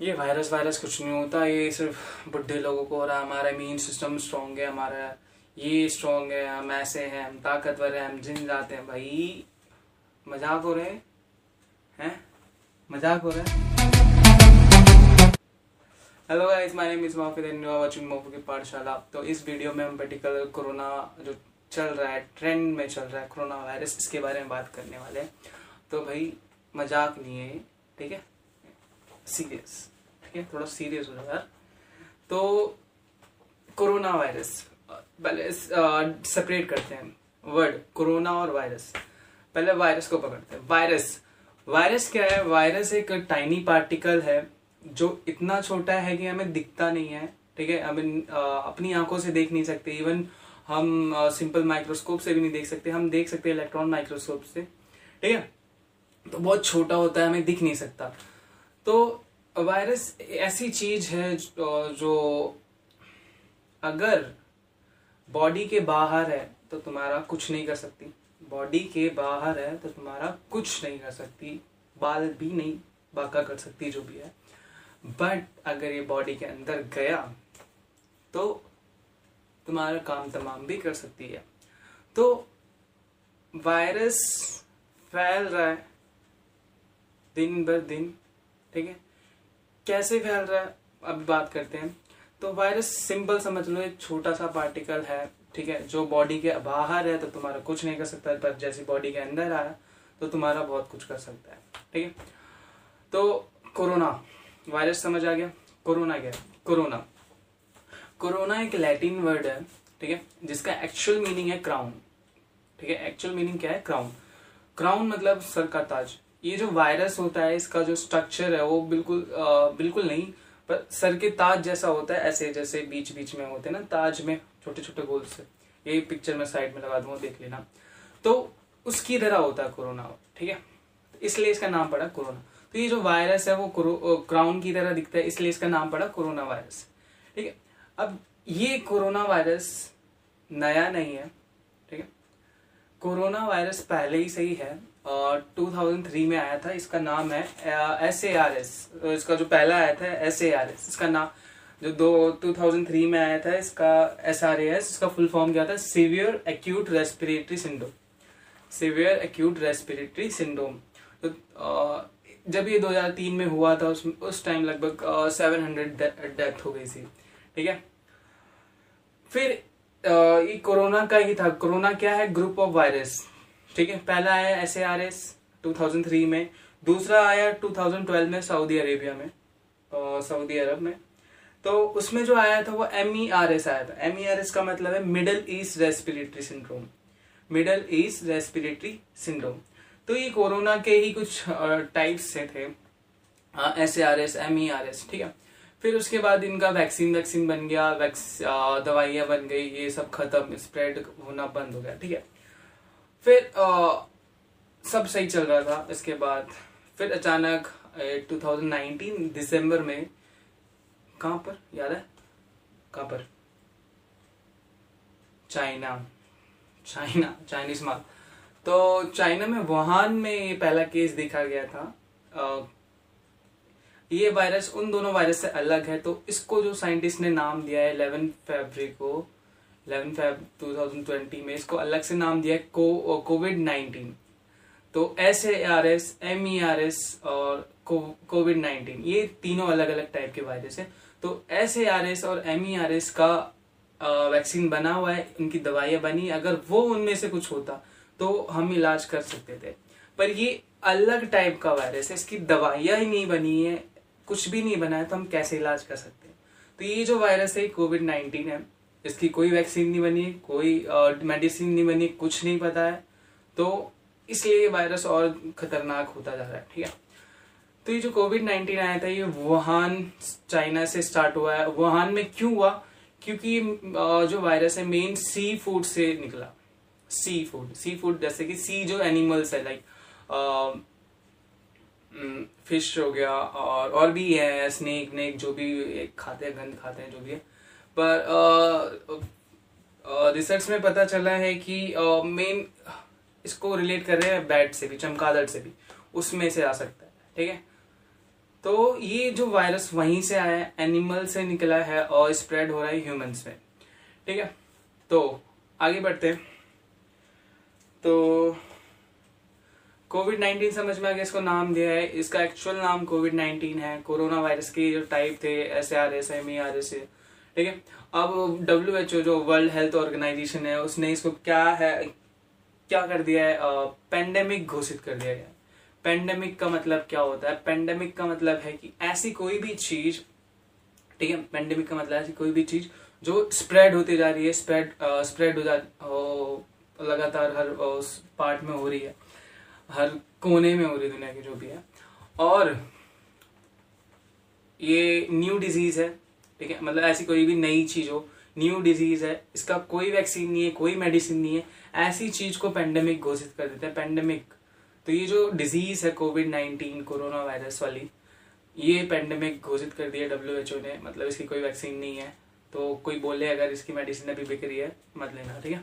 ये virus virus कुछ नहीं होता, ये सिर्फ़ बुढ़े लोगों को हो रहा हमारा इम्यून सिस्टम स्ट्रांग है, हमारा ये स्ट्रांग है, हम ऐसे हैं, हम ताकतवर हैं, हम जिन जाते हैं। भाई, मज़ाक हो रहे हैं? मज़ाक हो रहा है? Hello guys my name is Mofid and you are watching Mofo की पाठशाला। तो इस वीडियो में हम पर्टिकुलर कोरोना जो चल रहा है ट्रेंड में चल रहा है कोरोना वायरस इसके बारे में बात करने वाले हैं। तो भाई, मज़ाक नहीं है ठीक है? सीरियस ठीक है? थोड़ा सीरियस हो जाएगा तो कोरोना वायरस पहले सेपरेट करते हैं। वर्ड कोरोना और वायरस पहले वायरस को पकड़ते हैं। वायरस वायरस क्या है? वायरस एक टाइनी पार्टिकल है, जो इतना छोटा है कि हमें दिखता नहीं है। ठीक है? हमें अपनी आँखों से देख नहीं सकते। इवन हम सिंपल माइक्रोस्कोप से भी नहीं देख सकते। हम देख सकते हैं इलेक्ट्रॉन माइक्रोस्कोप से। ठीक है? तो बहुत छोटा होता है, हमें दिख नहीं सकता। तो वायरस ऐसी चीज़ है, जो अगर बॉडी के बाहर है तो तुम्हारा कुछ नहीं कर सकती। बॉडी के बाहर है तो तुम्हारा कुछ नहीं कर सकती। बाल भी नहीं, बाका कर सकती, जो भी है। बट अगर ये बॉडी के अंदर गया तो तुम्हारा काम तमाम भी कर सकती है। तो वायरस फैल रहा है, दिन ब दिन। ठीक है? कैसे फैल रहा है? अब बात करते हैं। तो वायरस सिंपल समझ लो, एक छोटा सा पार्टिकल है, ठीक है? जो बॉडी के बाहर है तो तुम्हारा कुछ नहीं कर सकता पर जैसे बॉडी के अंदर आया तो तुम्हारा बहुत कुछ कर सकता है, ठीक है? तो कोरोना वायरस समझ आ गया? कोरोना क्या कोरोना कोरोना एक लैटिन वर्ड है, ठीक है? जिसका एक्चुअल मीनिंग है क्राउन ठीक है? एक्चुअल मीनिंग क्या है? क्राउन क्राउन मतलब सर का ताज ये जो वायरस होता है इसका जो स्ट्रक्चर है वो बिल्कुल आ, बिल्कुल नहीं पर सर के ताज जैसा होता है ऐसे जैसे बीच बीच में होते हैं ना ताज में छोटे छोटे गोल से। ये पिक्चर में साइड में लगा दूँगा देख लेना। तो उसकी तरह होता है कोरोना ठीक है? इसलिए इसका नाम पड़ा कोरोना तो ये जो वायरस है वो क्राउन की तरह दिखता है इसलिए इसका नाम पड़ा कोरोना वायरस ठीक है? अब ये कोरोना वायरस नया नहीं है ठीक है? कोरोना वायरस पहले ही सही है 2003 में आया था, इसका नाम है एस ए आर एस इसका जो पहला आया था एस ए आर एस इसका नाम, जो दो 2003 में आया था, इसका एस आर ए एस इसका फुल फॉर्म क्या था? Severe acute respiratory syndrome severe acute respiratory syndrome तो जब ये 2003 में हुआ था, उस उस टाइम लगभग सेवन हंड्रेड डेथ हो गई थी। ठीक है? फिर ये कोरोना का ही था। कोरोना क्या है? ग्रुप ऑफ़ वायरस ठीक है, पहला आया S A R S two thousand three में, दूसरा आया 2012 में सऊदी अरेबिया में सऊदी अरब में। तो उसमें जो आया था वो एम ई आर एस आया था। एम ई आर एस का मतलब है Middle East respiratory syndrome Middle East respiratory syndrome तो ये कोरोना के ही कुछ टाइप्स से थे। S A R S M E R S ठीक है। फिर उसके बाद इनका वैक्सीन वैक्सीन बन गया वैक्स दवाइयाँ बन गई, ये सब खत्म स्प्रेड होना बंद हो गया, ठीक है। फिर आ, सब सही चल रहा था। इसके बाद फिर अचानक 2019 दिसंबर में कहाँ पर? याद है? कहाँ पर? चाइना। चाइना चाइनीज़ माल। तो चाइना में वुहान में पहला केस देखा गया था। आ, ये वायरस उन दोनों वायरस से अलग है तो इसको जो साइंटिस्ट ने नाम दिया है इलेवन फेबरी को इलेवन फेब 2020 में इसको अलग से नाम दिया को, कोविड नाइन्टीन। तो S A R S M E R S और कोविड नाइन्टीन ये तीनों अलग अलग टाइप के वायरस है। तो एस ए आर एस और एम ई आर एस का वैक्सीन बना हुआ है उनकी दवाइयाँ बनी अगर वो उनमें से कुछ होता तो हम इलाज कर सकते थे। पर ये अलग टाइप का वायरस है इसकी दवाइयाँ ही नहीं बनी है कुछ भी नहीं बना है तो हम कैसे इलाज कर सकते हैं? तो ये जो वायरस है कोविड नाइन्टीन है। इसकी कोई वैक्सीन नहीं बनी, कोई मेडिसिन नहीं बनी, कुछ नहीं पता है। तो इसलिए ये वायरस और खतरनाक होता जा रहा है, ठीक है? तो ये जो कोविड नाइन्टीन आया था, ये वुहान, चाइना से स्टार्ट हुआ है। वुहान में क्यों हुआ? क्योंकि जो वायरस है मेन सी फ़ूड से निकला। सी फ़ूड सी फ़ूड जैसे कि सी जो एनिमल्स है लाइक फ़िश हो गया, और और भी है स्नेक नेक जो भी खाते हैं, गंद खाते हैं, जो भी है। पर रिसर्च में पता चला है कि मेन इसको रिलेट कर रहे हैं बैट से भी चमकादड़ से भी। उसमें से आ सकता है, ठीक है? तो ये जो वायरस वहीं से आया है एनिमल से निकला है और स्प्रेड हो रहा है ह्यूमंस में, ठीक है? तो आगे बढ़ते हैं। तो कोविड नाइन्टीन समझ में आ गया, इसको नाम दिया है। इसका एक्चुअल नाम कोविड नाइन्टीन है। कोरोना वायरस के जो टाइप थे S R S M E R S ठीक है? अब डब्ल्यू एच ओ जो वर्ल्ड हेल्थ ऑर्गेनाइजेशन है, उसने इसको क्या है, क्या कर दिया है? पेंडेमिक घोषित कर दिया है पेंडेमिक का मतलब क्या होता है? पेंडेमिक का मतलब है कि ऐसी कोई भी चीज़, ठीक है? पेंडेमिक का मतलब ऐसी कोई भी चीज़ जो स्प्रेड होती जा रही है स्प्रेड स्प्रेड हो जा लगातार हर उस पार्ट में हो रही है। हर कोने में हो रही है दुनिया की जो भी है। और ये न्यू डिज़ीज़ है। ठीक है? मतलब ऐसी कोई भी नई चीज़ हो न्यू डिज़ीज़ है, इसका कोई वैक्सीन नहीं है, कोई मेडिसिन नहीं है, ऐसी चीज़ को पेंडेमिक घोषित कर देते हैं पेंडेमिक तो ये जो डिज़ीज़ है कोविड नाइनटीन कोरोना वायरस वाली, ये पेंडेमिक घोषित कर दिया डब्ल्यू एच ओ ने। मतलब इसकी कोई वैक्सीन नहीं है। तो कोई बोले अगर इसकी मेडिसिन अभी बिक रही है, मत लेना, ठीक है?